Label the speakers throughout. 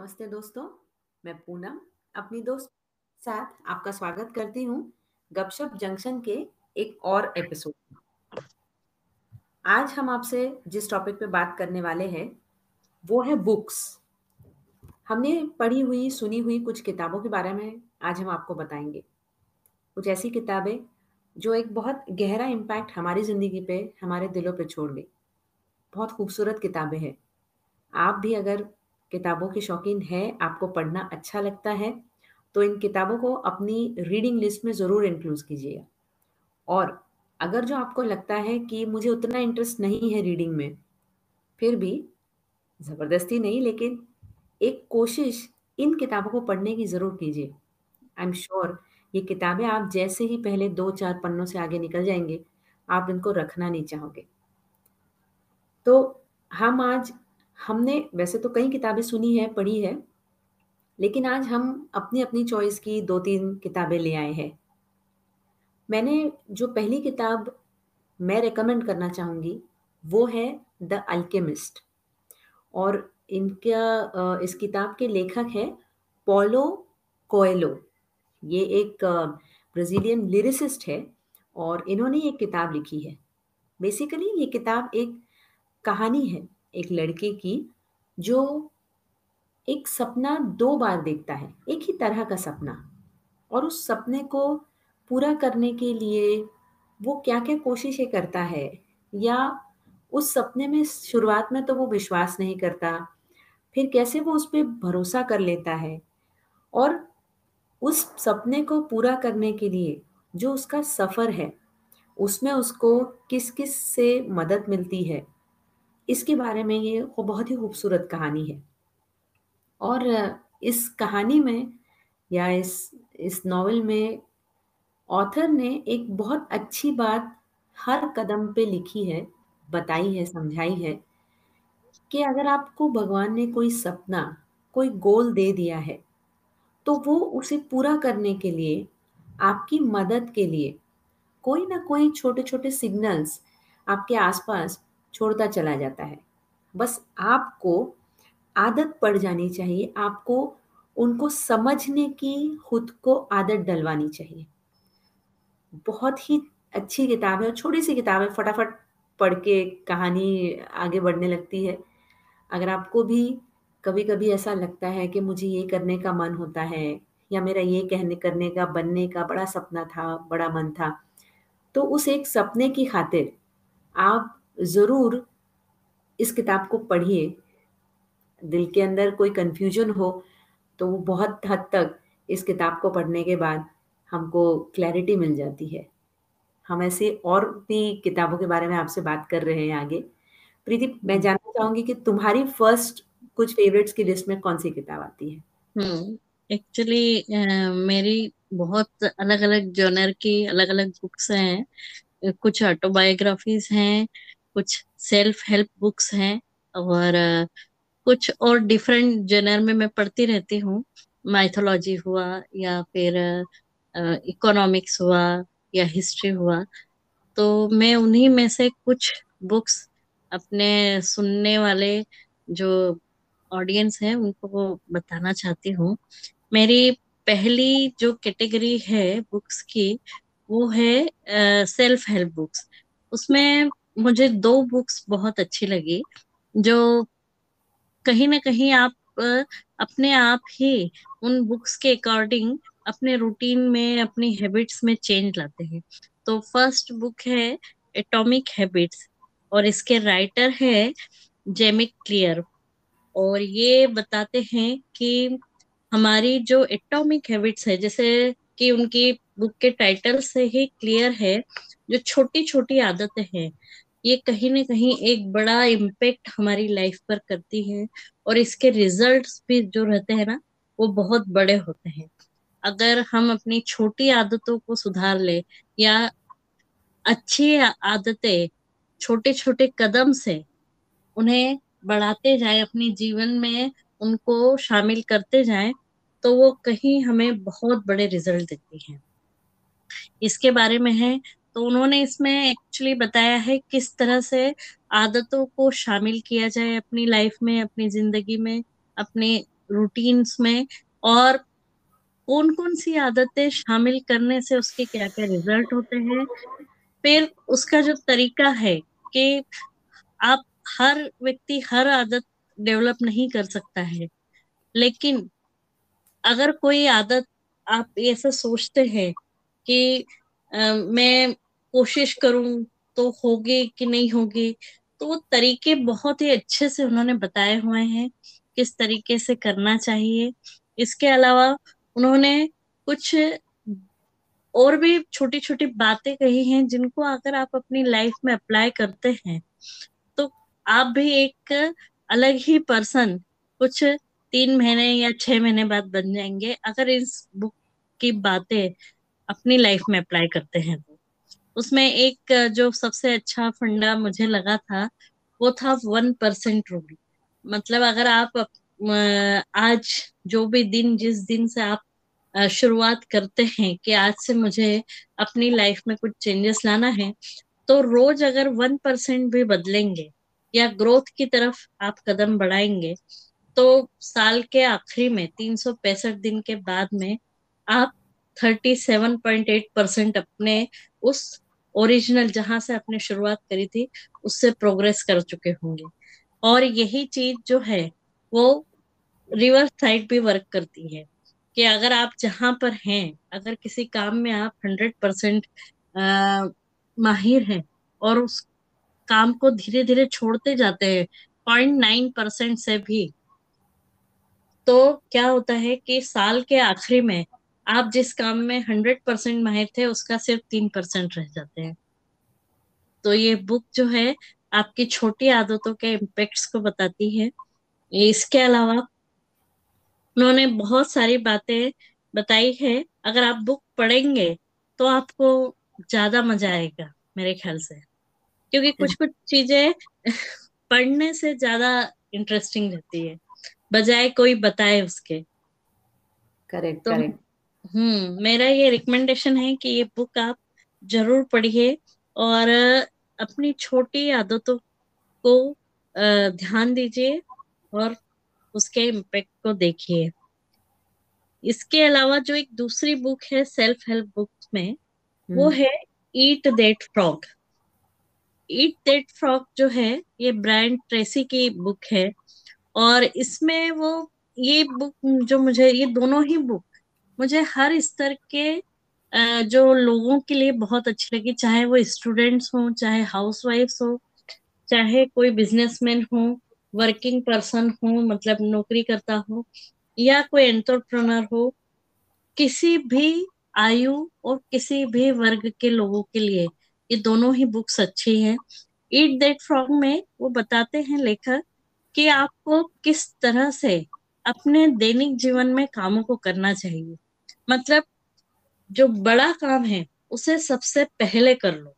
Speaker 1: नमस्ते दोस्तों, मैं पूनम अपनी दोस्त साथ आपका स्वागत करती हूँ गपशप जंक्शन के एक और एपिसोड आज हम आपसे जिस टॉपिक पे बात करने वाले हैं, वो है बुक्स हमने पढ़ी हुई, सुनी हुई कुछ किताबों के बारे में आज हम आपको बताएँगे। कुछ ऐसी किताबें जो एक बहुत गहरा इम्पैक्ट हमारी ज़िंदगी पे, हमारे दिलों पे छोड़ गई बहुत खूबसूरत किताबें हैं। आप भी अगर किताबों के शौकीन है, आपको पढ़ना अच्छा लगता है तो इन किताबों को अपनी रीडिंग लिस्ट में ज़रूर इंक्लूड कीजिएगा और अगर जो आपको लगता है कि मुझे उतना इंटरेस्ट नहीं है रीडिंग में, फिर भी ज़बरदस्ती नहीं, लेकिन एक कोशिश इन किताबों को पढ़ने की ज़रूर कीजिए। आई एम श्योर ये किताबें आप जैसे ही पहले दो चार पन्नों से आगे निकल जाएँगे, आप इनको रखना नहीं चाहोगे। तो हम आज हमने वैसे तो कई किताबें सुनी है, पढ़ी है, लेकिन आज हम अपनी अपनी चॉइस की दो तीन किताबें ले आए हैं। मैंने जो पहली किताब मैं रेकमेंड करना चाहूँगी, वो है द अल्केमिस्ट और इनका इस किताब के लेखक है पोलो कोएलो ये एक ब्राज़ीलियन लिरिसिस्ट है और इन्होंने एक किताब लिखी है। बेसिकली ये किताब एक कहानी है। एक लड़के की जो एक सपना दो बार देखता है एक ही तरह का सपना। और उस सपने को पूरा करने के लिए वो क्या-क्या कोशिशें करता है या उस सपने में शुरुआत में तो वो विश्वास नहीं करता, फिर कैसे वो उस पर भरोसा कर लेता है? और उस सपने को पूरा करने के लिए जो उसका सफ़र है, उसमें उसको किस-किस से मदद मिलती है, इसके बारे में ये बहुत ही खूबसूरत कहानी है। और इस कहानी में या इस इस नॉवल में ऑथर ने एक बहुत अच्छी बात हर कदम पे लिखी है, बताई है, समझाई है कि अगर आपको भगवान ने कोई सपना, कोई गोल दे दिया है, तो वो उसे पूरा करने के लिए, आपकी मदद के लिए, कोई ना कोई छोटे-छोटे सिग्नल्स आपके आस-पास छोड़ता चला जाता है। बस आपको आदत पड़ जानी चाहिए, आपको उनको समझने की खुद को आदत डलवानी चाहिए। बहुत ही अच्छी किताब है और छोटी-सी किताब है, फटाफट पढ़ के कहानी आगे बढ़ने लगती है। अगर आपको भी कभी-कभी ऐसा लगता है कि मुझे ये करने का मन होता है या मेरा ये कहने करने का, बनने का बड़ा सपना था, बड़ा मन था, तो उस एक सपने की खातिर आप ज़रूर इस किताब को पढ़िए। दिल के अंदर कोई कन्फ्यूज़न हो, तो वो बहुत हद तक इस किताब को पढ़ने के बाद हमको क्लैरिटी मिल जाती है। हम ऐसे और भी किताबों के बारे में आपसे बात कर रहे हैं आगे। प्रीति, मैं जानना चाहूँगी कि तुम्हारी फ़र्स्ट कुछ फ़ेवरेट्स की लिस्ट में कौन-सी किताब आती है?
Speaker 2: एक्चुअली अ, मेरी बहुत अलग-अलग जॉनर की अलग-अलग बुक्स हैं। कुछ ऑटोबायोग्राफ़ीज़ हैं, कुछ सेल्फ हेल्प बुक्स हैं और कुछ और डिफरेंट जॉनर में मैं पढ़ती रहती हूँ। माइथोलॉजी हुआ या फिर इकोनॉमिक्स हुआ या हिस्ट्री हुआ। तो मैं उन्हीं में से कुछ बुक्स अपने सुनने वाले जो ऑडियंस हैं, उनको बताना चाहती हूँ। मेरी पहली जो कैटेगरी है बुक्स की, वो है सेल्फ हेल्प बुक्स। उसमें मुझे दो बुक्स बहुत अच्छी लगी, जो कहीं ना कहीं आप अपने आप ही उन बुक्स के अकॉर्डिंग अपने रूटीन में, अपनी हैबिट्स में चेंज लाते हैं। तो फ़र्स्ट बुक है एटॉमिक हैबिट्स और इसके राइटर है जेमिक क्लियर और ये बताते हैं कि हमारी जो एटॉमिक हैबिट्स है, जैसे कि उनकी बुक के टाइटल से ही क्लियर है, जो छोटी-छोटी आदतें हैं, ये कहीं ना कहीं एक बड़ा इम्पेक्ट हमारी लाइफ पर करती है और इसके रिज़ल्ट्स भी जो रहते हैं ना, वो बहुत बड़े होते हैं। अगर हम अपनी छोटी आदतों को सुधार ले या अच्छी आदतें छोटे-छोटे कदम से उन्हें बढ़ाते जाए अपने जीवन में उनको शामिल करते जाए तो वो कहीं हमें बहुत बड़े रिज़ल्ट देती हैं। इसके बारे में है, तो उन्होंने इसमें एक्चुअली बताया है किस तरह से आदतों को शामिल किया जाए अपनी लाइफ में, अपनी ज़िंदगी में, अपने रूटीन्स में और कौन कौन सी आदतें शामिल करने से उसके क्या क्या रिज़ल्ट होते हैं। फिर उसका जो तरीका है कि आप हर व्यक्ति हर आदत डेवलप नहीं कर सकता है लेकिन अगर कोई आदत आप ऐसा सोचते हैं कि मैं कोशिश करूँ तो होगी कि नहीं होगी। तो वो तरीके बहुत ही अच्छे से उन्होंने बताए हुए हैं किस तरीके से करना चाहिए। इसके अलावा उन्होंने कुछ और भी छोटी छोटी बातें कही हैं जिनको अगर आप अपनी लाइफ में अप्लाई करते हैं तो आप भी एक अलग ही पर्सन कुछ तीन महीने या छह महीने बाद बन जाएँगे। अगर इस बुक की बातें अपनी लाइफ में अप्लाई करते हैं तो उसमें एक, जो सबसे अच्छा फंडा मुझे लगा था, वो था वन परसेंट रूल मतलब अगर आप आज जो भी दिन, जिस दिन से आप शुरुआत करते हैं कि आज से मुझे अपनी लाइफ में कुछ चेंजेस लाना है तो रोज अगर वन परसेंट भी बदलेंगे या ग्रोथ की तरफ़ आप कदम बढ़ाएँगे तो साल के आखिरी में, तीन सौ पैंसठ दिन के बाद में आप 37.8 परसेंट अपने उस ओरिजिनल जहाँ से आपने शुरुआत करी थी, उससे प्रोग्रेस कर चुके होंगे। और यही चीज़ जो है, वो रिवर्स साइड भी वर्क करती है कि अगर आप जहाँ पर हैं, अगर किसी काम में आप हंड्रेड परसेंट माहिर हैं और उस काम को धीरे धीरे छोड़ते जाते हैं पॉइंट नाइन परसेंट से भी तो क्या होता है कि साल के आखिरी में आप जिस काम में हंड्रेड परसेंट माहिर थे उसका सिर्फ़ तीन परसेंट रह जाते हैं। तो ये बुक जो है आपकी छोटी आदतों के इम्पेक्ट्स को बताती है। इसके अलावा उन्होंने बहुत सारी बातें बताई है। अगर आप बुक पढ़ेंगे तो आपको ज़्यादा मज़ा आएगा मेरे ख्याल से। क्योंकि कुछ कुछ चीज़ें पढ़ने से ज़्यादा इंटरेस्टिंग रहती है बजाय कोई बताए उसके।
Speaker 1: करेक्ट तो करेक्ट
Speaker 2: हम्म मेरा ये रिकमेंडेशन है कि ये बुक आप ज़रूर पढ़िए और अपनी छोटी आदतों को ध्यान दीजिए और उसके इम्पेक्ट को देखिए इसके अलावा जो एक दूसरी बुक है सेल्फ हेल्प बुक में वो हम्म। है eat that frog eat that frog जो है ये ब्रांड ट्रेसी की बुक है और इसमें वो ये बुक जो मुझे ये दोनों ही बुक मुझे हर स्तर के जो लोगों के लिए बहुत अच्छी लगी, चाहे वो स्टूडेंट्स हो, चाहे हाउस हो, चाहे कोई बिजनेसमैन हो वर्किंग पर्सन हो मतलब नौकरी करता हो, या कोई एंटरप्रेनर हो, किसी भी आयु और किसी भी वर्ग के लोगों के लिए, ये दोनों ही बुक्स अच्छी हैं। ईट दैट फ्रॉग में वो बताते हैं लेखक कि आपको किस तरह से अपने दैनिक जीवन में कामों को करना चाहिए। मतलब जो बड़ा काम है, उसे सबसे पहले कर लो।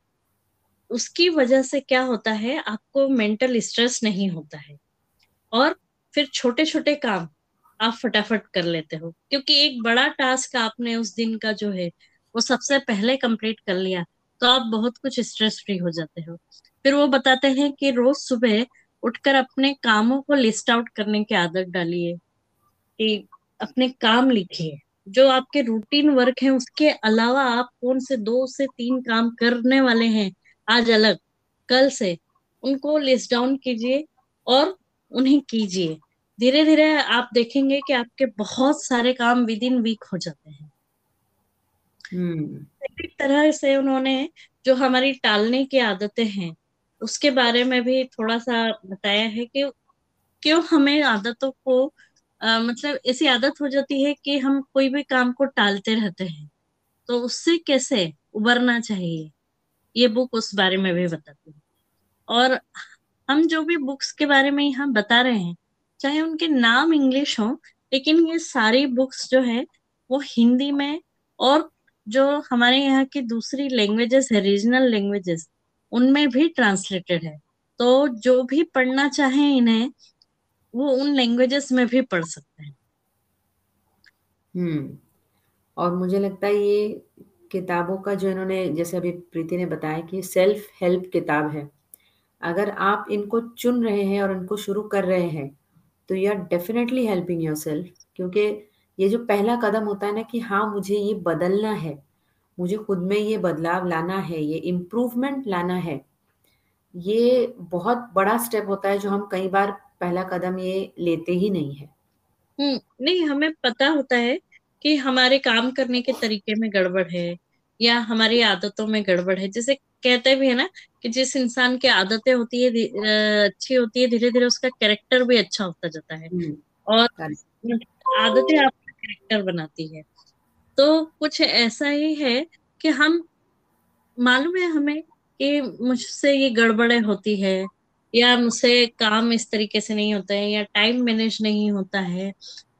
Speaker 2: उसकी वजह से क्या होता है, आपको मेंटल स्ट्रेस नहीं होता है। और फिर छोटे छोटे काम आप फटाफट कर लेते हो, क्योंकि एक बड़ा टास्क आपने उस दिन का जो है, वो सबसे पहले कंप्लीट कर लिया तो आप बहुत कुछ स्ट्रेस फ्री हो जाते हो। फिर वो बताते हैं कि रोज सुबह उठकर अपने कामों को लिस्ट आउट करने की आदत डालिए, कि अपने काम लिखिए। जो आपके रूटीन वर्क है उसके अलावा आप कौन से दो से तीन काम करने वाले हैं आज अलग कल से उनको लिस्ट डाउन कीजिए और उन्हें कीजिए धीरे धीरे आप देखेंगे कि आपके बहुत सारे काम विद इन वीक हो जाते हैं
Speaker 1: hmm.
Speaker 2: तरह से उन्होंने जो हमारी टालने की आदतें हैं उसके बारे में भी थोड़ा सा बताया है कि क्यों हमें आदतों को आ, मतलब ऐसी आदत हो जाती है कि हम कोई भी काम को टालते रहते हैं। तो उससे कैसे उबरना चाहिए? ये बुक उस बारे में भी बताती है। और हम जो भी बुक्स के बारे में यहाँ बता रहे हैं चाहे उनके नाम इंग्लिश हो लेकिन ये सारी बुक्स जो है वो हिंदी में और जो हमारे यहाँ की दूसरी लैंग्वेजेस है रीजनल लैंग्वेजेस उनमें भी ट्रांसलेटेड है। तो जो भी पढ़ना चाहे इन्हें वो उन लैंग्वेजेस में भी पढ़ सकते हैं।
Speaker 1: हम्म और मुझे लगता है ये किताबों का जो इन्होंने, जैसे अभी प्रीति ने बताया कि सेल्फ हेल्प किताब है। अगर आप इनको चुन रहे हैं और इनको शुरू कर रहे हैं तो you are definitely helping yourself क्योंकि ये जो पहला कदम होता है ना कि हाँ मुझे ये बदलना है, मुझे खुद में ये बदलाव लाना है, ये इम्प्रूवमेंट लाना है, ये बहुत बड़ा स्टेप होता है जो हम कई बार पहला कदम ये लेते ही नहीं है।
Speaker 2: हम्म नहीं हमें पता होता है कि हमारे काम करने के तरीके में गड़बड़ है या हमारी आदतों में गड़बड़ है। जैसे कहते भी है ना कि जिस इंसान की आदतें होती है अच्छी होती है धीरे धीरे उसका कैरेक्टर भी अच्छा होता जाता है। हम्म। और आदतें आपका कैरेक्टर बनाती है। तो कुछ ऐसा ही है कि हम मालूम है हमें कि मुझसे ये गड़बड़े होती है या मुझसे काम इस तरीके से नहीं होता है या टाइम मैनेज नहीं होता है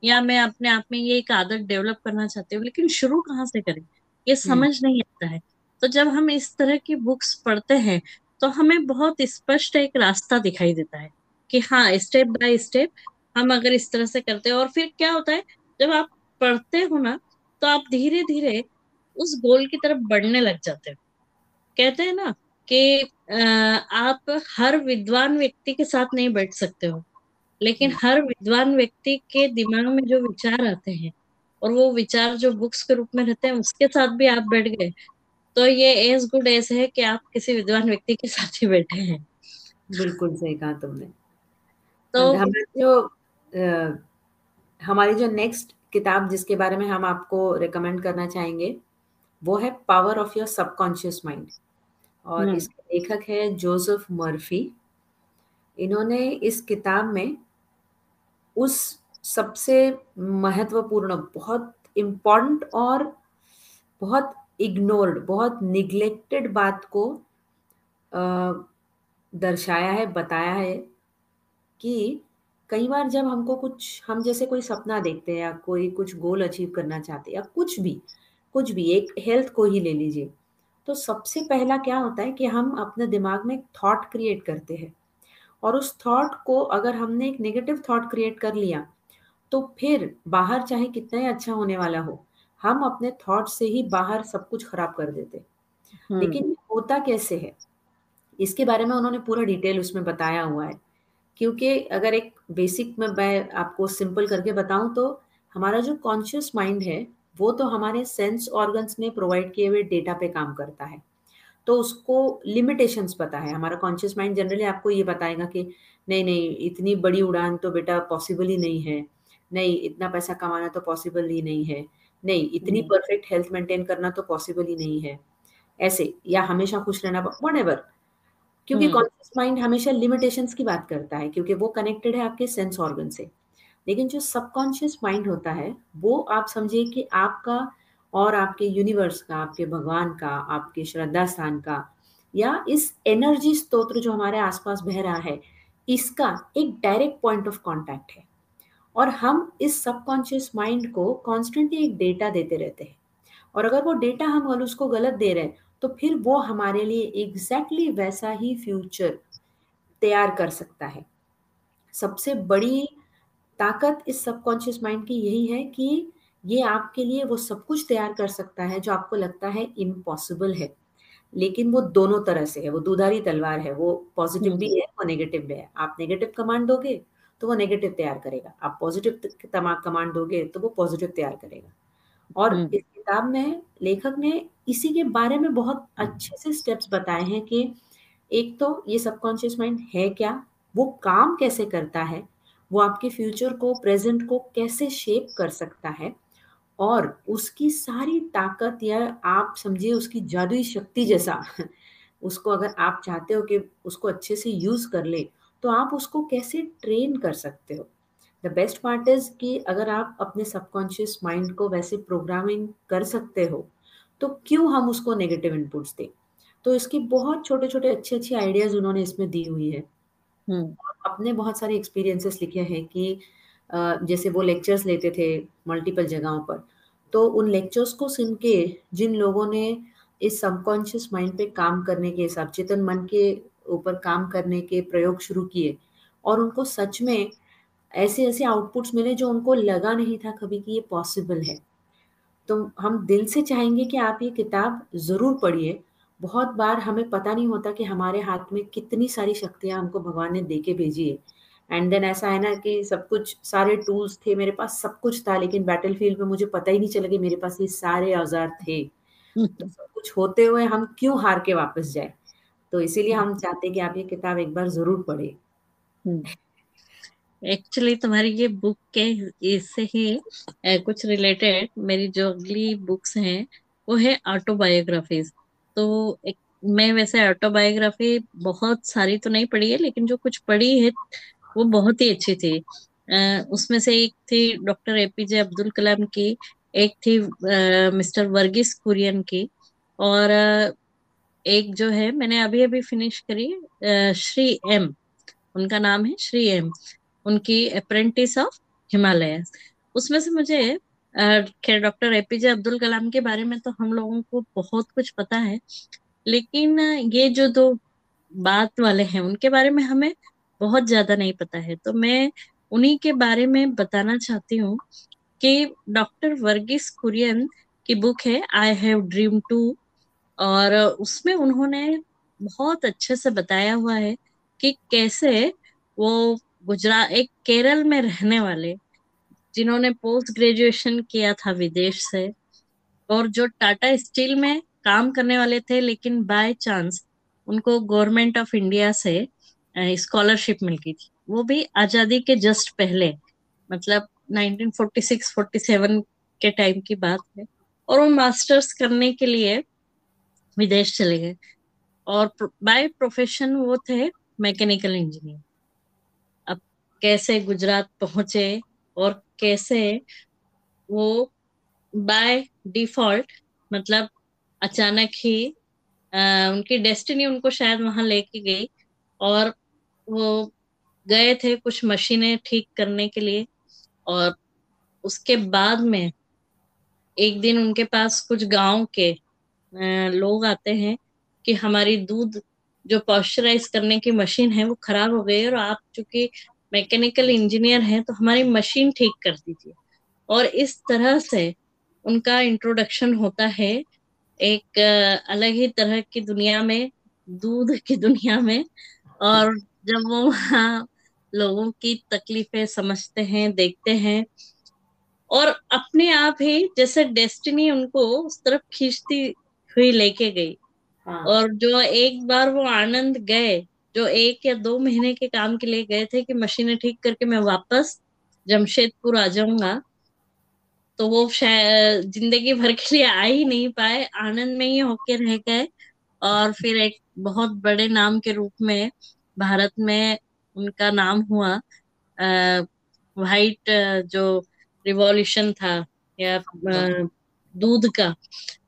Speaker 2: या मैं अपने आप में ये एक आदत डेवलप करना चाहती हूँ लेकिन शुरू कहाँ से करें? ये हम्म। समझ नहीं आता है। तो जब हम इस तरह की बुक्स पढ़ते हैं तो हमें बहुत स्पष्ट एक रास्ता दिखाई देता है कि हाँ स्टेप बाय स्टेप हम अगर इस तरह से करते हैं और फिर क्या होता है जब आप पढ़ते हो ना तो आप धीरे धीरे उस गोल की तरफ़ बढ़ने लग जाते हो। कहते हैं ना कि आप हर विद्वान व्यक्ति के साथ नहीं बैठ सकते हो। लेकिन हम्म। हर विद्वान व्यक्ति के दिमाग में जो विचार आते हैं और वो विचार जो बुक्स के रूप में रहते हैं उसके साथ भी आप बैठ गए तो ये एज गुड एज है कि आप किसी विद्वान व्यक्ति के साथ ही बैठे हैं।
Speaker 1: बिल्कुल सही कहा तुमने। तो हमारे जो आ, हमारी जो नेक्स्ट किताब जिसके बारे में हम आपको रिकमेंड करना चाहेंगे वो है power of your subconscious mind और हम्म। इसके लेखक है जोसेफ मर्फी इन्होंने इस किताब में उस सबसे महत्वपूर्ण बहुत इम्पोर्टेंट और बहुत इग्नोर्ड बहुत निग्लेक्टेड बात को दर्शाया है बताया है कि कई बार जब हमको कुछ हम जैसे कोई सपना देखते हैं या कोई कुछ गोल अचीव करना चाहते हैं या कुछ भी कुछ भी एक हेल्थ को ही ले लीजिए तो सबसे पहला क्या होता है कि हम अपने दिमाग में एक थॉट क्रिएट करते हैं। और उस थॉट को अगर हमने एक नेगेटिव थॉट क्रिएट कर लिया तो फिर बाहर चाहे कितना ही अच्छा होने वाला हो हम अपने थॉट से ही बाहर सब कुछ खराब कर देते हम्म। लेकिन होता कैसे है? इसके बारे में उन्होंने पूरा डिटेल उसमें बताया हुआ है। क्योंकि अगर एक बेसिक में मैं आपको सिंपल करके बताऊँ तो हमारा जो कॉन्शियस माइंड है वो तो हमारे सेंस ऑर्गन्स में प्रोवाइड किए हुए डेटा पे काम करता है। तो उसको लिमिटेशंस पता है। हमारा कॉन्शियस माइंड जनरली आपको ये बताएगा कि नहीं नहीं इतनी बड़ी उड़ान तो बेटा पॉसिबल ही नहीं है। नहीं इतना पैसा कमाना तो पॉसिबल ही नहीं है। नहीं इतनी परफेक्ट हेल्थ मेंटेन करना तो पॉसिबल ही नहीं है। ऐसे या हमेशा खुश रहना वट एवर क्योंकि कॉन्शियस हम्म। माइंड हमेशा लिमिटेशंस की बात करता है क्योंकि वो कनेक्टेड है आपके सेंस ऑर्गन से। लेकिन जो सबकॉन्शियस माइंड होता है, वो आप समझिए कि आपका और आपके यूनिवर्स का, आपके भगवान का, आपके श्रद्धा स्थान का या इस एनर्जी स्त्रोत्र जो हमारे आसपास बह रहा है, इसका एक डायरेक्ट पॉइंट ऑफ़ कांटेक्ट है। और हम इस सबकॉन्शियस माइंड को कॉन्स्टेंटली एक डेटा देते रहते हैं। और अगर वो डेटा हम अगर उसको गलत दे रहे हैं तो फिर वो हमारे लिए एग्जैक्टली exactly वैसा ही फ्यूचर तैयार कर सकता है। सबसे बड़ी ताकत इस सबकॉन्शियस माइंड की यही है कि ये आपके लिए वो सब कुछ तैयार कर सकता है जो आपको लगता है इम्पॉसिबल है। लेकिन वो दोनों तरह से है वो दुधारी तलवार है वो पॉजिटिव भी है वो नेगेटिव भी है। आप नेगेटिव कमांड दोगे तो वो नेगेटिव तैयार करेगा। आप पॉजिटिव कमांड दोगे तो वो पॉजिटिव तैयार करेगा। और हम्म। इस किताब में लेखक ने इसी के बारे में बहुत अच्छे से स्टेप्स बताए हैं कि एक तो ये सबकॉन्शियस माइंड है क्या वो काम कैसे करता है वो आपके फ्यूचर को प्रेजेंट को कैसे शेप कर सकता है और उसकी सारी ताकत या आप समझिए उसकी जादुई शक्ति जैसा उसको अगर आप चाहते हो कि उसको अच्छे से यूज़ कर ले तो आप उसको कैसे ट्रेन कर सकते हो? द बेस्ट पार्ट इज़ कि अगर आप अपने सबकॉन्शियस माइंड को वैसे प्रोग्रामिंग कर सकते हो तो क्यों हम उसको नेगेटिव इनपुट्स दें? तो इसकी बहुत छोटे छोटे अच्छे अच्छे आइडियाज़ उन्होंने इसमें दी हुई है। हम्म। अपने बहुत सारे एक्सपीरियंसेस लिखे हैं कि जैसे वो लेक्चर्स लेते थे मल्टीपल जगहों पर तो उन लेक्चर्स को सुन के जिन लोगों ने इस सबकॉन्शियस माइंड पे काम करने के सब चेतन मन के ऊपर काम करने के प्रयोग शुरू किए और उनको सच में ऐसे ऐसे आउटपुट्स मिले जो उनको लगा नहीं था कभी कि ये पॉसिबल है तो हम दिल से चाहेंगे कि आप ये किताब ज़रूर पढ़िए बहुत बार हमें पता नहीं होता कि हमारे हाथ में कितनी सारी शक्तियाँ हमको भगवान ने दे के भेजी है। एंड देन ऐसा है ना कि सब कुछ, सारे टूल्स थे मेरे पास, सब कुछ था, लेकिन बैटल फ़ील्ड में मुझे पता ही नहीं चला कि मेरे पास ये सारे औज़ार थे। तो सब कुछ होते हुए हम क्यों हार के वापस जाए? तो इसीलिए हम चाहते कि आप ये किताब एक बार ज़रूर पढ़े।
Speaker 2: एक्चुअली तुम्हारी ये बुक के इससे ही कुछ रिलेटेड मेरी जो अगली बुक्स हैं, वो है ऑटोबायोग्राफीज तो एक, मैं वैसे ऑटोबायोग्राफी बहुत सारी तो नहीं पढ़ी है, लेकिन जो कुछ पढ़ी है, वो बहुत ही अच्छी थी। उसमें से एक थी डॉक्टर एपीजे अब्दुल कलाम की, एक थी मिस्टर वर्गीस कुरियन की, और एक जो है, मैंने अभी अभी फिनिश करी श्री एम, उनका नाम है श्री एम, उनकी अप्रेंटिस ऑफ़ हिमालय उसमें से मुझे खैर, डॉक्टर एपीजे अब्दुल कलाम के बारे में तो हम लोगों को बहुत कुछ पता है, लेकिन ये जो दो बात वाले हैं, उनके बारे में हमें बहुत ज़्यादा नहीं पता है। तो मैं उन्हीं के बारे में बताना चाहती हूँ कि डॉक्टर वर्गीस कुरियन की बुक है आई हैव ड्रीम टू और उसमें उन्होंने बहुत अच्छे से बताया हुआ है कि कैसे वो गुजरात एक केरल में रहने वाले जिन्होंने पोस्ट ग्रेजुएशन किया था विदेश से। और जो टाटा स्टील में काम करने वाले थे, लेकिन बाय चांस उनको गवर्नमेंट ऑफ़ इंडिया से स्कॉलरशिप मिल गई थी। वो भी आज़ादी के जस्ट पहले मतलब 1946-47 के टाइम की बात है। और वो मास्टर्स करने के लिए विदेश चले गए। और बाय प्रोफेशन वो थे मैकेनिकल इंजीनियर अब कैसे गुजरात पहुँचे और कैसे वो बाय डिफ़ॉल्ट मतलब अचानक ही आ, उनकी डेस्टिनी उनको शायद वहाँ लेके गई और वो गए थे कुछ मशीनें ठीक करने के लिए और उसके बाद में एक दिन उनके पास कुछ गाँव के लोग आते हैं कि हमारी दूध जो पॉस्चराइज करने की मशीन है वो खराब हो गई और आप चूँकि मैकेनिकल इंजीनियर हैं तो हमारी मशीन ठीक कर दीजिए और इस तरह से उनका इंट्रोडक्शन होता है एक अलग ही तरह की दुनिया में दूध की दुनिया में और जब वो वहाँ लोगों की तकलीफें समझते हैं देखते हैं और अपने आप ही जैसे डेस्टिनी उनको उस तरफ़ खींचती हुई लेके गई हाँ। और जो एक बार वो आनंद गए जो एक या दो महीने के काम के लिए गए थे कि मशीनें ठीक करके मैं वापस जमशेदपुर आ जाऊँगा तो वो ज़िंदगी भर के लिए आ ही नहीं पाए आनंद में ही होके रह गए और फिर एक बहुत बड़े नाम के रूप में भारत में उनका नाम हुआ वाइट जो रिवॉल्यूशन था या दूध का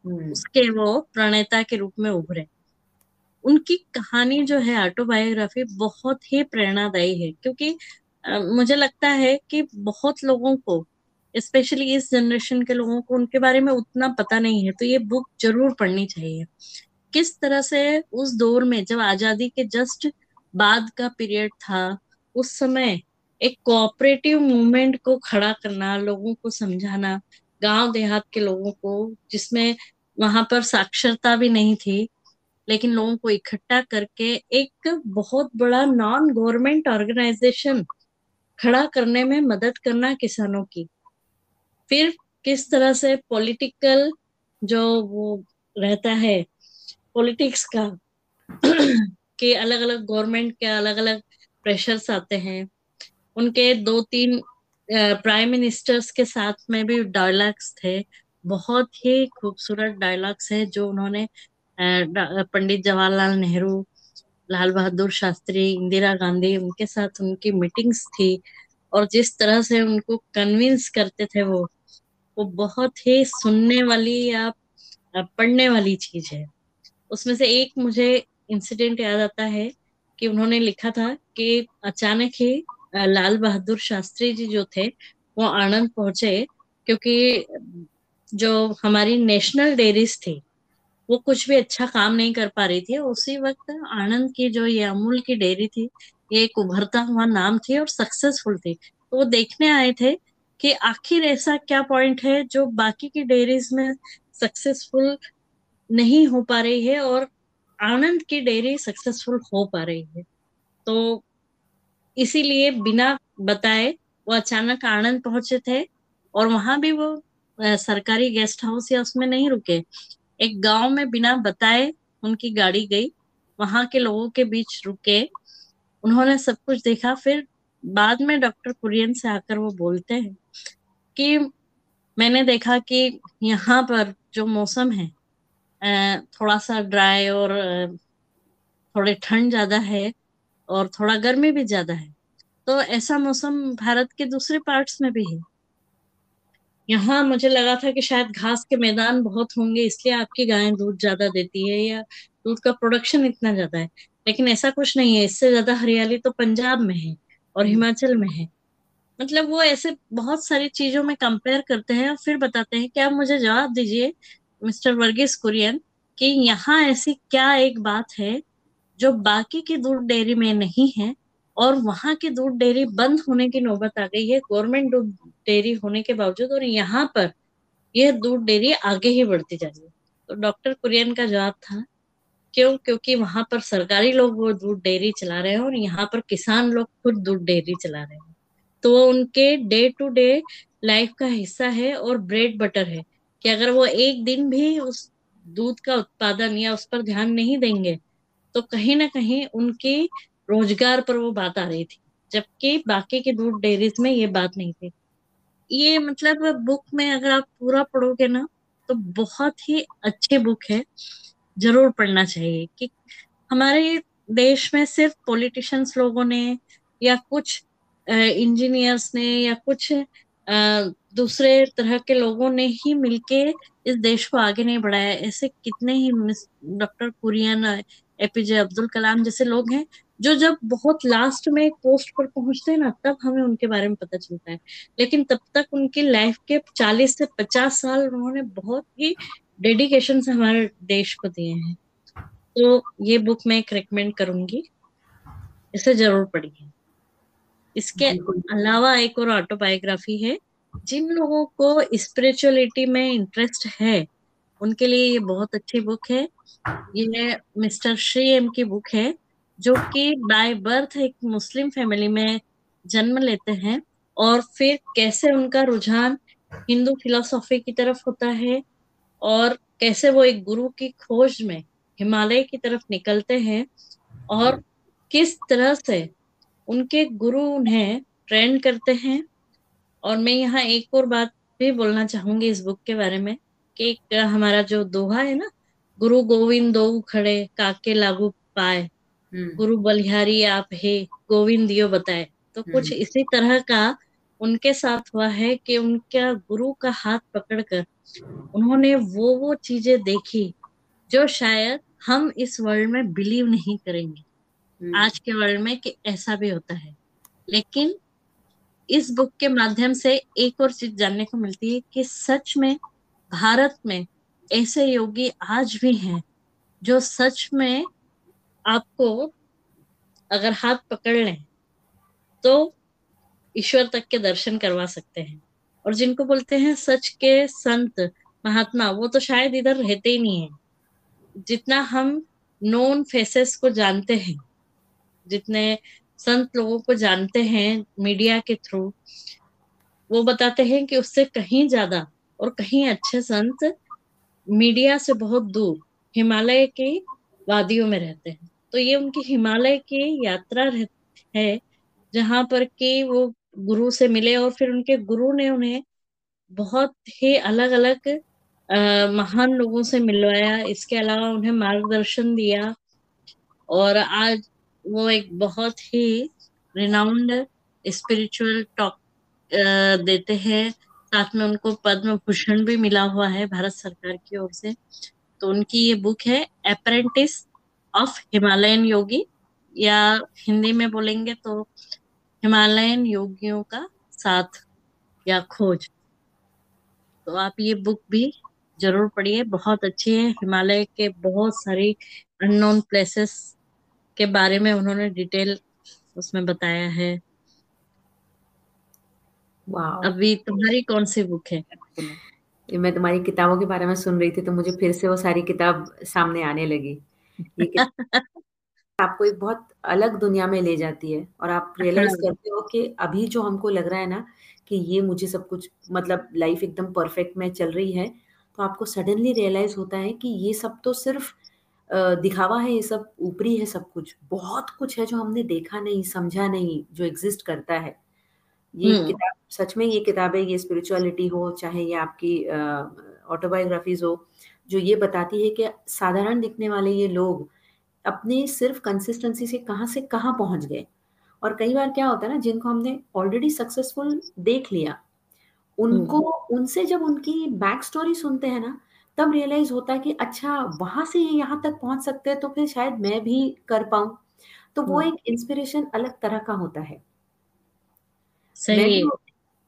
Speaker 2: हम्म। उसके वो प्रणेता के रूप में उभरे उनकी कहानी जो है ऑटोबायोग्राफी बहुत ही प्रेरणादायी है, क्योंकि मुझे लगता है कि बहुत लोगों को स्पेशली इस जनरेशन के लोगों को उनके बारे में उतना पता नहीं है तो ये बुक ज़रूर पढ़नी चाहिए। किस तरह से उस दौर में जब आज़ादी के जस्ट बाद का पीरियड था, उस समय एक कोऑपरेटिव मूवमेंट को खड़ा करना, लोगों को समझाना गाँव देहात के लोगों को, जिसमें वहाँ पर साक्षरता भी नहीं थी लेकिन लोगों को इकट्ठा करके एक बहुत बड़ा नॉन गवर्नमेंट ऑर्गेनाइजेशन खड़ा करने में मदद करना किसानों की। फिर किस तरह से पॉलिटिकल जो वो रहता है पॉलिटिक्स का, कि अलग अलग गवर्नमेंट के अलग अलग प्रेशर्स आते हैं। उनके दो तीन प्राइम मिनिस्टर्स के साथ में भी डायलॉग्स थे। बहुत ही खूबसूरत डायलॉग्स है जो उन्होंने पंडित जवाहरलाल नेहरू, लाल बहादुर शास्त्री, इंदिरा गांधी, उनके साथ उनकी मीटिंग्स थी और जिस तरह से उनको कन्विंस करते थे वो वो बहुत ही सुनने वाली या पढ़ने वाली चीज़ है। उसमें से एक मुझे इंसिडेंट याद आता है कि उन्होंने लिखा था कि अचानक ही लाल बहादुर शास्त्री जी जो थे, वो आनंद पहुँचे क्योंकि जो हमारी नेशनल डेयरीज थी वो कुछ भी अच्छा काम नहीं कर पा रही थी। उसी वक्त आनंद की जो ये अमूल की डेयरी थी, ये एक उभरता हुआ नाम थी और सक्सेसफुल थी। तो वो देखने आए थे कि आखिर ऐसा क्या पॉइंट है जो बाकी की डेयरीज में सक्सेसफुल नहीं हो पा रही है और आनंद की डेयरी सक्सेसफुल हो पा रही है। तो इसीलिए बिना बताए वो अचानक आनंद पहुँचे थे और वहाँ भी वो सरकारी गेस्ट हाउस या उसमें नहीं रुके। एक गाँव में बिना बताए उनकी गाड़ी गई। वहाँ के लोगों के बीच रुके। उन्होंने सब कुछ देखा। फिर बाद में डॉक्टर कुरियन से आकर वो बोलते हैं कि मैंने देखा कि यहाँ पर जो मौसम है थोड़ा सा ड्राई और थोड़े ठंड ज़्यादा है और थोड़ा गर्मी भी ज़्यादा है। तो ऐसा मौसम भारत के दूसरे पार्ट्स में भी है। यहाँ मुझे लगा था कि शायद घास के मैदान बहुत होंगे, इसलिए आपकी गायें दूध ज़्यादा देती है या दूध का प्रोडक्शन इतना ज़्यादा है लेकिन ऐसा कुछ नहीं है, इससे ज़्यादा हरियाली तो पंजाब में है और। हिमाचल में है मतलब वो ऐसे बहुत सारी चीज़ों में कंपेयर करते हैं और फिर बताते हैं कि आप मुझे जवाब दीजिए, मिस्टर वर्गीस कुरियन, कि यहाँ ऐसी क्या एक बात है जो बाकी की दूध डेयरी में नहीं है और वहाँ की दूध डेयरी बंद होने की नौबत आ गई है। गवर्नमेंट दूध डेयरी होने के बावजूद और यहाँ पर यह दूध डेयरी आगे ही बढ़ती जा रही है। तो डॉक्टर कुरियन का जवाब था, क्यों? क्योंकि वहाँ पर सरकारी लोग वो दूध डेयरी चला रहे हैं और यहाँ पर किसान लोग खुद दूध डेयरी चला रहे हैं। तो वो उनके डे टू डे लाइफ का हिस्सा है और ब्रेड बटर है कि अगर वो एक दिन भी उस दूध का उत्पादन या उस पर ध्यान नहीं देंगे तो कहीं ना कहीं उनकी रोज़गार पर वो बात आ रही थी, जबकि बाकी के दूध डेयरीज में ये बात नहीं थी। ये मतलब बुक में अगर आप पूरा पढ़ोगे ना तो बहुत ही अच्छी बुक है, ज़रूर पढ़ना चाहिए, कि हमारे देश में सिर्फ़ पॉलिटिशियंस लोगों ने या कुछ इंजीनियर्स ने या कुछ दूसरे तरह के लोगों ने ही मिलके इस देश को आगे नहीं बढ़ाया। ऐसे कितने ही डॉक्टर कुरियन एपीजे अब्दुल कलाम जैसे लोग हैं जो जब बहुत लास्ट में एक पोस्ट पर पहुँचते हैं ना तब हमें उनके बारे में पता चलता है। लेकिन तब तक उनकी लाइफ के 40 से 50 साल उन्होंने बहुत ही डेडिकेशन से हमारे देश को दिए हैं। तो ये बुक मैं एक रिकमेंड करूँगी। इसे ज़रूर पढ़िए। इसके अलावा एक और ऑटोबायोग्राफी है। जिन लोगों को स्पिरिचुअलिटी में इंटरेस्ट है उनके लिए ये बहुत अच्छी बुक है। ये मिस्टर श्री एम की बुक है। जो कि बाय बर्थ एक मुस्लिम फैमिली में जन्म लेते हैं और फिर कैसे उनका रुझान हिंदू फिलोसॉफी की तरफ़ होता है और कैसे वो एक गुरु की खोज में हिमालय की तरफ़ निकलते हैं और किस तरह से उनके गुरु उन्हें ट्रेन करते हैं और मैं यहाँ एक और बात भी बोलना चाहूँगी इस बुक के बारे में कि हमारा जो दोहा है ना, गुरु गोविंद दो खड़े, काके लागू पाए। गुरु बलिहारी आप हे गोविंद यो बताए तो कुछ हम्म। इसी तरह का उनके साथ हुआ है कि उनका गुरु का हाथ पकड़कर उन्होंने वो वो चीज़ें देखी जो शायद हम इस वर्ल्ड में बिलीव नहीं करेंगे हम्म। आज के वर्ल्ड में कि ऐसा भी होता है लेकिन इस बुक के माध्यम से एक और चीज़ जानने को मिलती है कि सच में भारत में ऐसे योगी आज भी हैं जो सच में आपको अगर हाथ पकड़ लें तो ईश्वर तक के दर्शन करवा सकते हैं। और जिनको बोलते हैं सच के संत महात्मा, वो तो शायद इधर रहते ही नहीं है। जितना हम नोन फेसेस को जानते हैं, जितने संत लोगों को जानते हैं मीडिया के थ्रू वो बताते हैं कि उससे कहीं ज़्यादा और कहीं अच्छे संत मीडिया से बहुत दूर हिमालय के वादियों में रहते हैं। तो ये उनकी हिमालय की यात्रा है, जहाँ पर कि वो गुरु से मिले और फिर उनके गुरु ने उन्हें बहुत ही अलग अलग महान लोगों से मिलवाया। इसके अलावा उन्हें मार्गदर्शन दिया और आज वो एक बहुत ही रिनाउंड स्पिरिचुअल टॉक देते हैं। साथ में उनको पद्म भूषण भी मिला हुआ है भारत सरकार की ओर से। तो उनकी ये बुक है अप्रेंटिस ऑफ़ हिमालयन योगी या हिंदी में बोलेंगे तो हिमालयन योगियों का साथ या खोज। तो आप ये बुक भी ज़रूर पढ़िए बहुत अच्छी है। हिमालय के बहुत सारी अननोन प्लेसेस के बारे में उन्होंने डिटेल उसमें बताया है। अभी तुम्हारी कौन सी बुक है?
Speaker 1: मैं तुम्हारी किताबों के बारे में सुन रही थी तो मुझे फिर से वो सारी किताब सामने आने लगी। ये आपको एक बहुत अलग दुनिया में ले जाती है और आप रियलाइज़
Speaker 2: हाँ।
Speaker 1: करते हो कि अभी जो हमको लग रहा है ना कि ये मुझे सब कुछ मतलब लाइफ एकदम परफेक्ट में चल रही है तो आपको सडनली रियलाइज़ होता है कि ये सब तो सिर्फ़ अ, दिखावा है ये सब ऊपरी है सब कुछ। बहुत कुछ है जो हमने देखा नहीं समझा नहीं जो एग्जिस्ट करता है। ये
Speaker 2: हम्म
Speaker 1: किताब सच में ये किताबें ये स्पिरिचुअलिटी हो चाहे ये आपकी ऑटोबायोग्राफीज हो जो ये बताती है कि साधारण दिखने वाले ये लोग अपने सिर्फ़ कंसिस्टेंसी से कहाँ से कहाँ पहुँच गए। और कई बार क्या होता है ना जिनको हमने ऑलरेडी सक्सेसफुल देख लिया उनको
Speaker 2: हम्म।
Speaker 1: उनसे जब उनकी बैक स्टोरी सुनते हैं ना तब रियलाइज़ होता है कि अच्छा वहाँ से ये यहाँ तक पहुँच सकते हैं तो फिर शायद मैं भी कर पाऊँ। तो वो
Speaker 2: हम्म।
Speaker 1: एक इंस्पिरेशन अलग तरह का होता है। मैं
Speaker 2: सही है।
Speaker 1: जो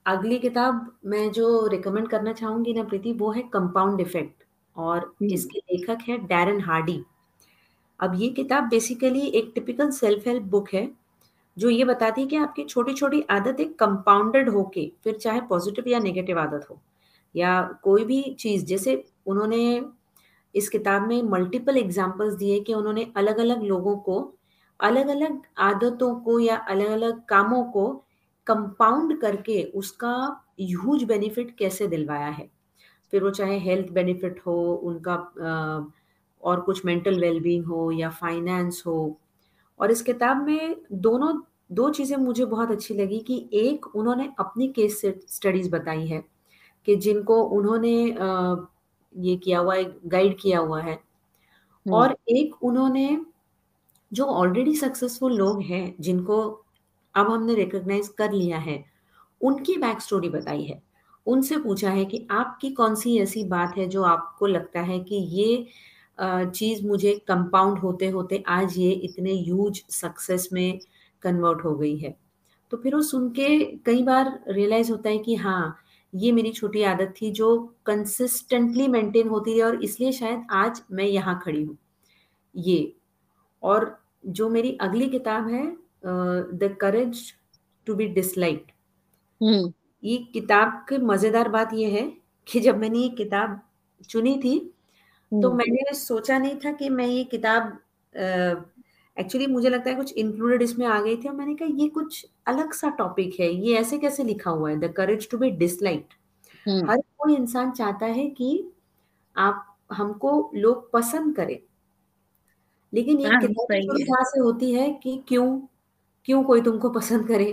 Speaker 1: अगली किताब मैं जो रिकमेंड करना चाहूँगी ना प्रीति वो है कंपाउंड इफ़ेक्ट और
Speaker 2: हम्म।
Speaker 1: इसके लेखक है डैरन हार्डी। अब ये किताब बेसिकली एक टिपिकल सेल्फ हेल्प बुक है जो ये बताती है कि आपकी छोटी छोटी आदत एक कंपाउंडेड होके फिर चाहे पॉजिटिव या नेगेटिव आदत हो या कोई भी चीज़ जैसे उन्होंने इस किताब में मल्टीपल एग्जाम्पल्स दिए कि उन्होंने अलग अलग लोगों को अलग अलग आदतों को या अलग अलग कामों को कंपाउंड करके उसका ह्यूज बेनिफिट कैसे दिलवाया है। फिर वो चाहे हेल्थ बेनिफिट हो उनका और कुछ मेंटल वेलबींग हो या फाइनेंस हो। और इस किताब में दोनों दो चीज़ें मुझे बहुत अच्छी लगी कि एक उन्होंने अपनी केस स्टडीज़ बताई है कि जिनको उन्होंने ये किया हुआ है गाइड किया हुआ है।
Speaker 2: हम्म।
Speaker 1: और एक उन्होंने जो ऑलरेडी सक्सेसफुल लोग हैं जिनको अब हमने रिकॉग्नाइज कर लिया है उनकी बैक स्टोरी बताई है। उनसे पूछा है कि आपकी कौन सी ऐसी बात है जो आपको लगता है कि ये चीज़ मुझे कंपाउंड होते होते आज ये इतने ह्यूज सक्सेस में कन्वर्ट हो गई है। तो फिर वो सुन के कई बार रियलाइज़ होता है कि हाँ ये मेरी छोटी आदत थी जो कंसिस्टेंटली मेंटेन होती रही और इसलिए शायद आज मैं यहाँ खड़ी हूँ। ये, और जो मेरी अगली किताब है the courage to be disliked
Speaker 2: hmm.
Speaker 1: ये किताब की मज़ेदार बात ये है कि जब मैंने ये किताब चुनी थी तो
Speaker 2: हम्म।
Speaker 1: मैंने सोचा नहीं था कि मैं ये किताब एक्चुअली मुझे लगता है कुछ इंक्लूडेड इसमें आ गई थी और मैंने कहा ये कुछ अलग सा टॉपिक है। ये ऐसे कैसे लिखा हुआ है? The courage to be disliked
Speaker 2: hmm.
Speaker 1: हर कोई इंसान चाहता है कि आप हमको लोग पसंद करें। लेकिन ये
Speaker 2: हाँ
Speaker 1: किताब यहाँ से होती है कि क्यों? क्यों कोई तुमको पसंद करे?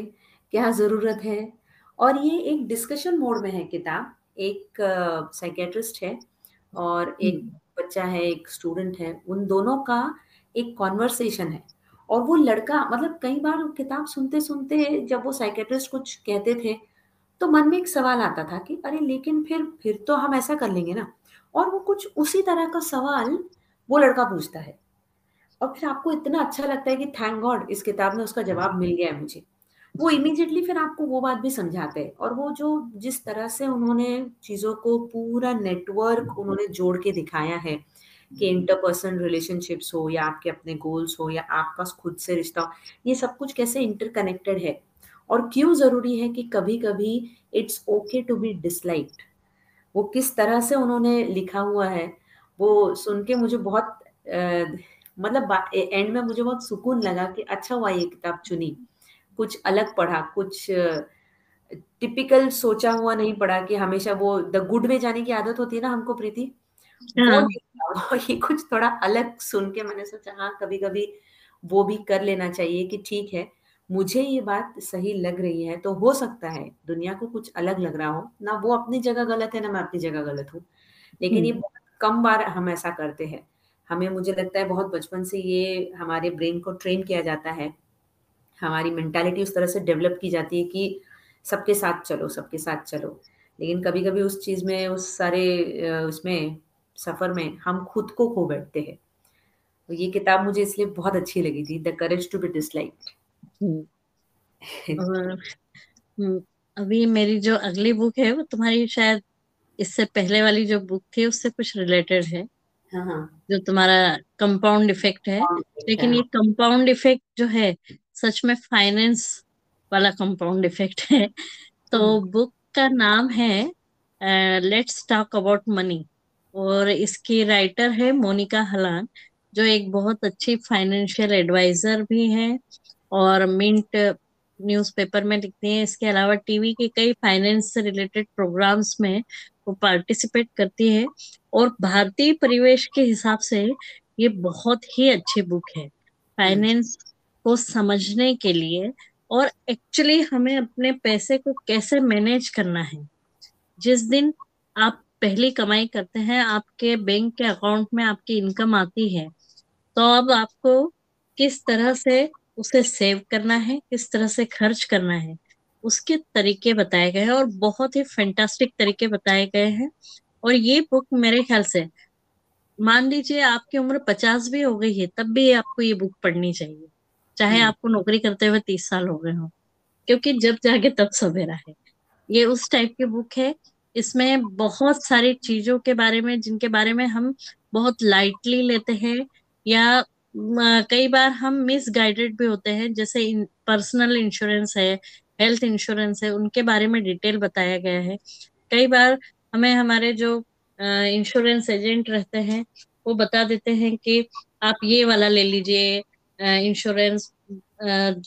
Speaker 1: क्या ज़रूरत है? और ये एक डिस्कशन मोड में है किताब। एक साइकेट्रिस्ट है और एक
Speaker 2: हम्म
Speaker 1: बच्चा है एक स्टूडेंट है। उन दोनों का एक कॉन्वर्सेशन है। और वो लड़का मतलब कई बार किताब सुनते सुनते जब वो साइकेट्रिस्ट कुछ कहते थे तो मन में एक सवाल आता था कि अरे लेकिन फिर फिर तो हम ऐसा कर लेंगे ना? और वो कुछ उसी तरह का सवाल वो लड़का पूछता है। और फिर आपको इतना अच्छा लगता है कि थैंक गॉड इस किताब में उसका जवाब मिल गया है मुझे। वो इमीडिएटली फिर आपको वो बात भी समझाते हैं। और वो जो जिस तरह से उन्होंने चीज़ों को पूरा नेटवर्क उन्होंने जोड़ के दिखाया है कि इंटरपर्सनल रिलेशनशिप्स हो या आपके अपने गोल्स हो या आपका खुद से रिश्ता हो ये सब कुछ कैसे इंटरकनेक्टेड है? और क्यों ज़रूरी है कि कभी कभी it's okay to be disliked वो किस तरह से उन्होंने लिखा हुआ है? वो सुन के मुझे बहुत अ, मतलब एंड में मुझे बहुत सुकून लगा कि अच्छा हुआ ये किताब चुनी। कुछ अलग पढ़ा कुछ टिपिकल सोचा हुआ नहीं पढ़ा कि हमेशा वो द गुड वे जाने की आदत होती है ना हमको प्रीति? वो
Speaker 2: हाँ।
Speaker 1: ये कुछ थोड़ा अलग सुन के मैंने सोचा हाँ कभी कभी वो भी कर लेना चाहिए कि ठीक है मुझे ये बात सही लग रही है तो हो सकता है दुनिया को कुछ अलग लग रहा हो ना वो अपनी जगह गलत है ना मैं अपनी जगह गलत हूँ लेकिन ये
Speaker 2: हम्म।
Speaker 1: बहुत कम बार हम ऐसा करते हैं हमें मुझे लगता है बहुत बचपन से ये हमारे ब्रेन को ट्रेन किया जाता है हमारी मेंटालिटी उस तरह से डेवलप की जाती है कि सबके साथ चलो सबके साथ चलो। लेकिन कभी कभी उस चीज़ में उस सारे उसमें सफ़र में हम खुद को खो बैठते हैं। तो ये किताब मुझे इसलिए बहुत अच्छी लगी थी the courage to be disliked
Speaker 2: अभी मेरी जो अगली बुक है वो तुम्हारी शायद इससे पहले वाली जो बुक थी उससे कुछ रिलेटेड है।
Speaker 1: हाँ हाँ।
Speaker 2: जो तुम्हारा कंपाउंड इफ़ेक्ट है। लेकिन ये कंपाउंड इफ़ेक्ट जो है सच में फाइनेंस वाला कंपाउंड इफ़ेक्ट है। तो
Speaker 1: हम्म,
Speaker 2: बुक का नाम है लेट्स टॉक अबाउट मनी और इसकी राइटर है मोनिका हलान जो एक बहुत अच्छी फाइनेंशियल एडवाइजर भी है और मिंट न्यूज़पेपर में लिखती हैं। इसके अलावा टीवी के कई फाइनेंस से रिलेटेड प्रोग्राम्स में वो पार्टिसिपेट करती है। और भारतीय परिवेश के हिसाब से ये बहुत ही अच्छी बुक है। फाइनेंस को समझने के लिए और एक्चुअली हमें अपने पैसे को कैसे मैनेज करना है। जिस दिन आप पहली कमाई करते हैं, आपके बैंक के अकाउंट में आपकी इनकम आती है तो अब आपको किस तरह से उसे सेव करना है, किस तरह से खर्च करना है, उसके तरीके बताए गए हैं और बहुत ही फैंटास्टिक तरीके बताए गए हैं। और ये बुक मेरे ख्याल से, मान लीजिए आपकी उम्र पचास भी हो गई है, तब भी आपको ये बुक पढ़नी चाहिए। चाहे आपको नौकरी करते हुए तीस साल हो गए हो क्योंकि जब जाके तब सवेरा है। ये उस टाइप की बुक है। इसमें बहुत सारी चीज़ों के बारे में जिनके बारे में हम बहुत लाइटली लेते हैं या कई बार हम मिस गाइडेड भी होते हैं। जैसे पर्सनल इंश्योरेंस है हेल्थ इंश्योरेंस है उनके बारे में डिटेल बताया गया है। कई बार हमें हमारे जो इंश्योरेंस एजेंट रहते हैं वो बता देते हैं कि आप ये वाला ले लीजिए इंश्योरेंस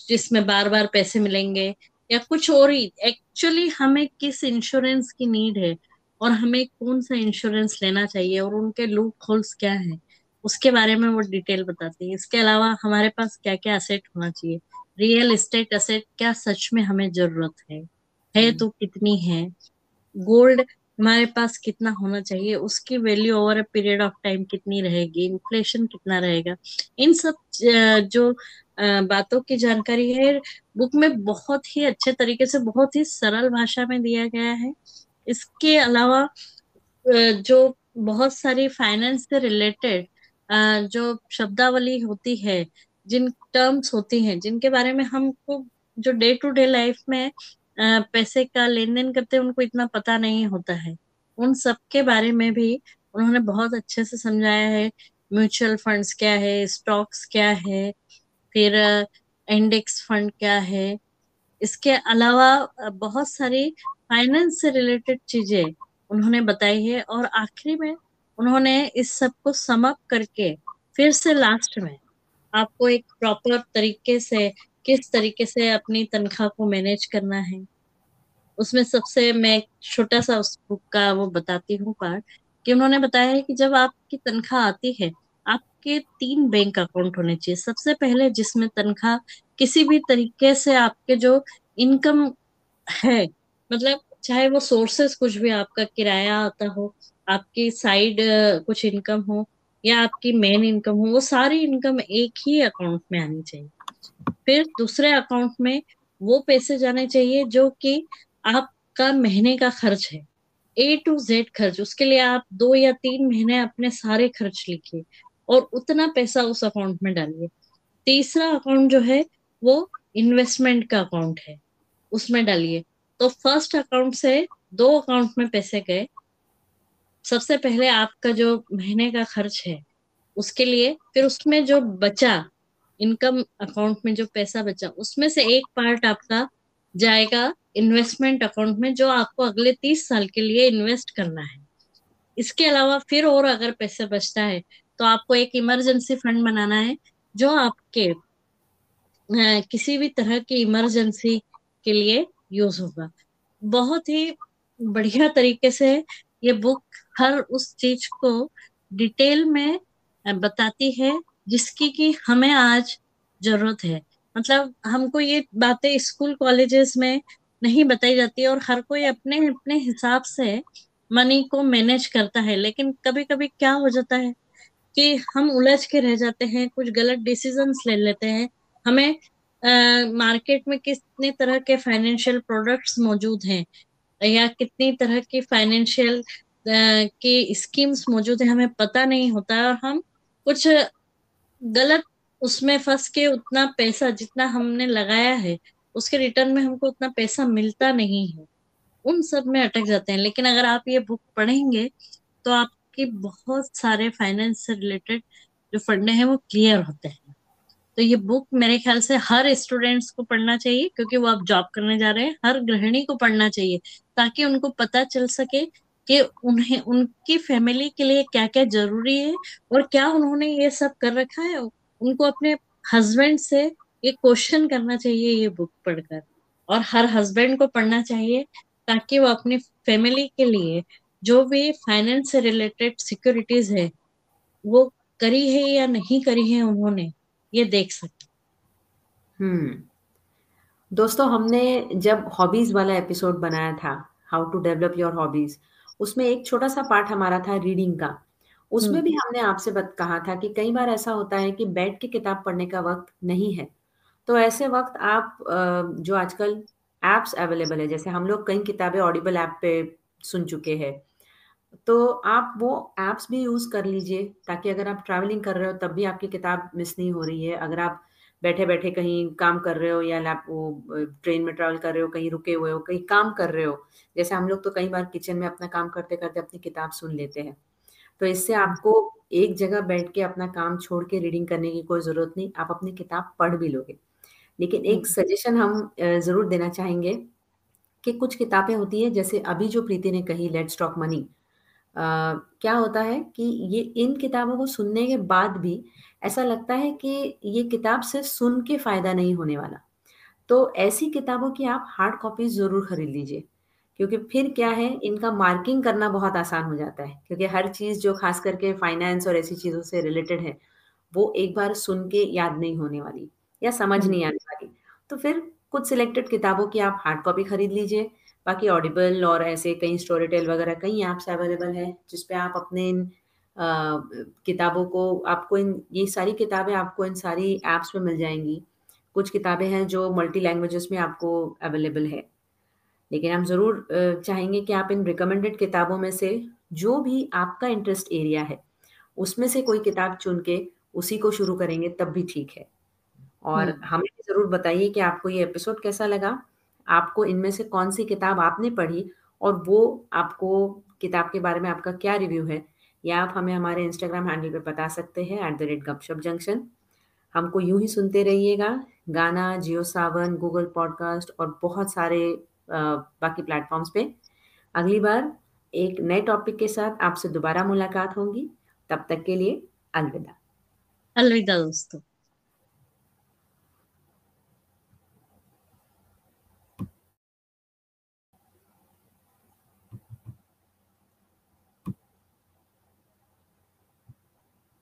Speaker 2: जिसमें बार बार पैसे मिलेंगे या कुछ और ही। एक्चुअली हमें किस इंश्योरेंस की नीड है और हमें कौन सा इंश्योरेंस लेना चाहिए और उनके लूप होल्स क्या है उसके बारे में वो डिटेल बताती है। इसके अलावा हमारे पास क्या क्या असेट होना चाहिए? रियल एस्टेट असेट क्या सच में हमें ज़रूरत है? है तो कितनी है? गोल्ड हमारे पास कितना होना चाहिए, उसकी value over a period of time कितनी रहेगी इन्फ्लेशन कितना रहेगा, इन सब जो बातों की जानकारी है बुक में बहुत ही अच्छे तरीके से, बहुत ही सरल भाषा में दिया गया है। इसके अलावा जो बहुत सारी फाइनेंस से रिलेटेड जो शब्दावली होती है, जिन टर्म्स होती हैं, जिनके बारे में हमको जो डे टू डे लाइफ में पैसे का लेन देन करते उनको इतना पता नहीं होता है। उन सब के बारे में भी उन्होंने बहुत अच्छे से समझाया है। म्यूचुअल फंड्स क्या है, स्टॉक्स क्या है, फिर इंडेक्स फंड क्या है। इसके अलावा बहुत सारी फाइनेंस से रिलेटेड चीज़ें उन्होंने बताई है और आखिरी में उन्होंने इस सबको समअप करके फिर से लास्ट में आपको एक प्रॉपर तरीके से किस तरीके से अपनी तनख्वाह को मैनेज करना है। उसमें सबसे मैं छोटा सा उस बुक का वो बताती हूँ पार्ट कि उन्होंने बताया है कि जब आपकी तनख्वाह आती है, आपके तीन बैंक अकाउंट होने चाहिए। सबसे पहले जिसमें तनख्वाह किसी भी तरीके से आपके जो इनकम है मतलब चाहे वो सोर्सेस कुछ भी आपका किराया आता हो, आपकी साइड कुछ इनकम हो या आपकी मेन इनकम हो, वो सारी इनकम एक ही अकाउंट में आनी चाहिए। फिर दूसरे अकाउंट में वो पैसे जाने चाहिए जो कि आपका महीने का खर्च है। ए टू जेड खर्च, उसके लिए आप दो या तीन महीने अपने सारे खर्च लिखिए और उतना पैसा उस अकाउंट में डालिए। तीसरा अकाउंट जो है, वो इन्वेस्टमेंट का अकाउंट है, उसमें डालिए। तो फ़र्स्ट अकाउंट से दो अकाउंट में पैसे गए। सबसे पहले आपका जो महीने का खर्च है, उसके लिए फिर उसमें जो बचा इनकम अकाउंट में जो पैसा बचा, उसमें से एक पार्ट आपका जाएगा इन्वेस्टमेंट अकाउंट में, जो आपको अगले तीस साल के लिए इन्वेस्ट करना है। इसके अलावा फिर और अगर पैसे बचता है तो आपको एक इमरजेंसी फंड बनाना है, जो आपके किसी भी तरह की इमरजेंसी के लिए यूज़ होगा। बहुत ही बढ़िया तरीके से ये बुक हर उस चीज़ को डिटेल में बताती है जिसकी कि हमें आज ज़रूरत है। मतलब हमको ये बातें स्कूल कॉलेजेस में नहीं बताई जाती और हर कोई अपने अपने हिसाब से मनी को मैनेज करता है। लेकिन कभी कभी क्या हो जाता है कि हम उलझ के रह जाते हैं, कुछ गलत डिसीजंस ले लेते हैं। हमें मार्केट में कितने तरह के फाइनेंशियल प्रोडक्ट्स मौजूद हैं या कितनी तरह की फाइनेंशियल की स्कीम्स मौजूद है, हमें पता नहीं होता। और हम कुछ गलत उसमें फंस के उतना पैसा जितना हमने लगाया है, उसके रिटर्न में हमको उतना पैसा मिलता नहीं है। उन सब में अटक जाते हैं। लेकिन अगर आप ये बुक पढ़ेंगे तो आपके बहुत सारे फाइनेंस से रिलेटेड जो फंड है, वो क्लियर होते हैं। तो ये बुक मेरे ख्याल से हर स्टूडेंट्स को पढ़ना चाहिए, क्योंकि वो आप जॉब करने जा रहे हैं। हर गृहिणी को पढ़ना चाहिए, ताकि उनको पता चल सके कि उन्हें, उनकी फैमिली के लिए क्या क्या ज़रूरी है और क्या उन्होंने ये सब कर रखा है? उनको अपने हस्बैंड से ये क्वेश्चन करना चाहिए ये बुक पढ़कर। और हर हस्बैंड को पढ़ना चाहिए ताकि वो अपनी फैमिली के लिए जो भी फाइनेंस से रिलेटेड सिक्योरिटीज है, वो करी है या नहीं करी है उन्होंने, ये देख सके।
Speaker 1: हम्म। दोस्तों, हमने जब हॉबीज वाला एपिसोड बनाया था how to develop your hobbies उसमें एक छोटा सा पार्ट हमारा था रीडिंग का। उसमें भी हमने आपसे बत कहा था कि कई बार ऐसा होता है कि बैठ के किताब पढ़ने का वक्त नहीं है। तो ऐसे वक्त आप जो आजकल एप्स अवेलेबल है जैसे हम लोग कई किताबें ऑडिबल ऐप पे सुन चुके हैं तो आप वो एप्स भी यूज़ कर लीजिए ताकि अगर आप ट्रैवलिंग कर रहे हो तब भी आपकी किताब मिस नहीं हो रही है। अगर आप बैठे-बैठे कहीं काम कर रहे हो या लैप वो ट्रेन में ट्रैवल कर रहे हो, कहीं रुके हुए हो, कहीं काम कर रहे हो। जैसे हम लोग तो कई बार किचन में अपना काम करते-करते अपनी किताब सुन लेते हैं। तो इससे आपको एक जगह बैठ के अपना काम छोड़ के रीडिंग करने की कोई ज़रूरत नहीं, आप अपनी किताब पढ़ भी लोगे। लेकिन एक सजेशन हम ज़रूर देना चाहेंगे कि कुछ किताबें होती हैं जैसे अभी जो प्रीति ने कही लेट्स टॉक मनी क्या होता है कि ये इन किताबों को सुनने के बाद भी ऐसा लगता है कि ये किताब सिर्फ़ सुन के फ़ायदा नहीं होने वाला। तो ऐसी किताबों की आप हार्ड कॉपी ज़रूर खरीद लीजिए, क्योंकि फिर क्या है इनका मार्किंग करना बहुत आसान हो जाता है, क्योंकि हर चीज़ जो ख़ास करके फाइनेंस और ऐसी चीज़ों से रिलेटेड है, वो एक बार सुन के याद नहीं होने वाली या समझ नहीं आने वाली। तो फिर कुछ सिलेक्टेड किताबों की आप हार्ड कॉपी खरीद लीजिए, बाकी ऑडिबल और ऐसे कई स्टोरी टेल वगैरह कई ऐप्स अवेलेबल है जिसपे आप अपने इन किताबों को आपको इन ये सारी किताबें आपको इन सारी ऐप्स में मिल जाएँगी कुछ किताबें हैं जो मल्टी लैंग्वेजेस में आपको अवेलेबल है। लेकिन हम ज़रूर चाहेंगे कि आप इन रिकमेंडेड किताबों में से जो भी आपका इंटरेस्ट एरिया है, उसमें से कोई किताब चुन के उसी को शुरू करेंगे तब भी ठीक है। और हमें ज़रूर बताइए कि आपको ये एपिसोड कैसा लगा? आपको इनमें से कौन-सी किताब आपने पढ़ी और वो आपको किताब के बारे में आपका क्या रिव्यू है? या आप हमें हमारे इंस्टाग्राम हैंडल पर बता सकते हैं at the rate Gupshup junction हमको यूँ ही सुनते रहिएगा, गाना, जियो सावन गूगल पॉडकास्ट और बहुत सारे बाकी प्लेटफॉर्म्स पे। अगली बार एक नए टॉपिक के साथ आपसे दोबारा मुलाकात होगी। तब तक के लिए अलविदा।
Speaker 2: अलविदा दोस्तों।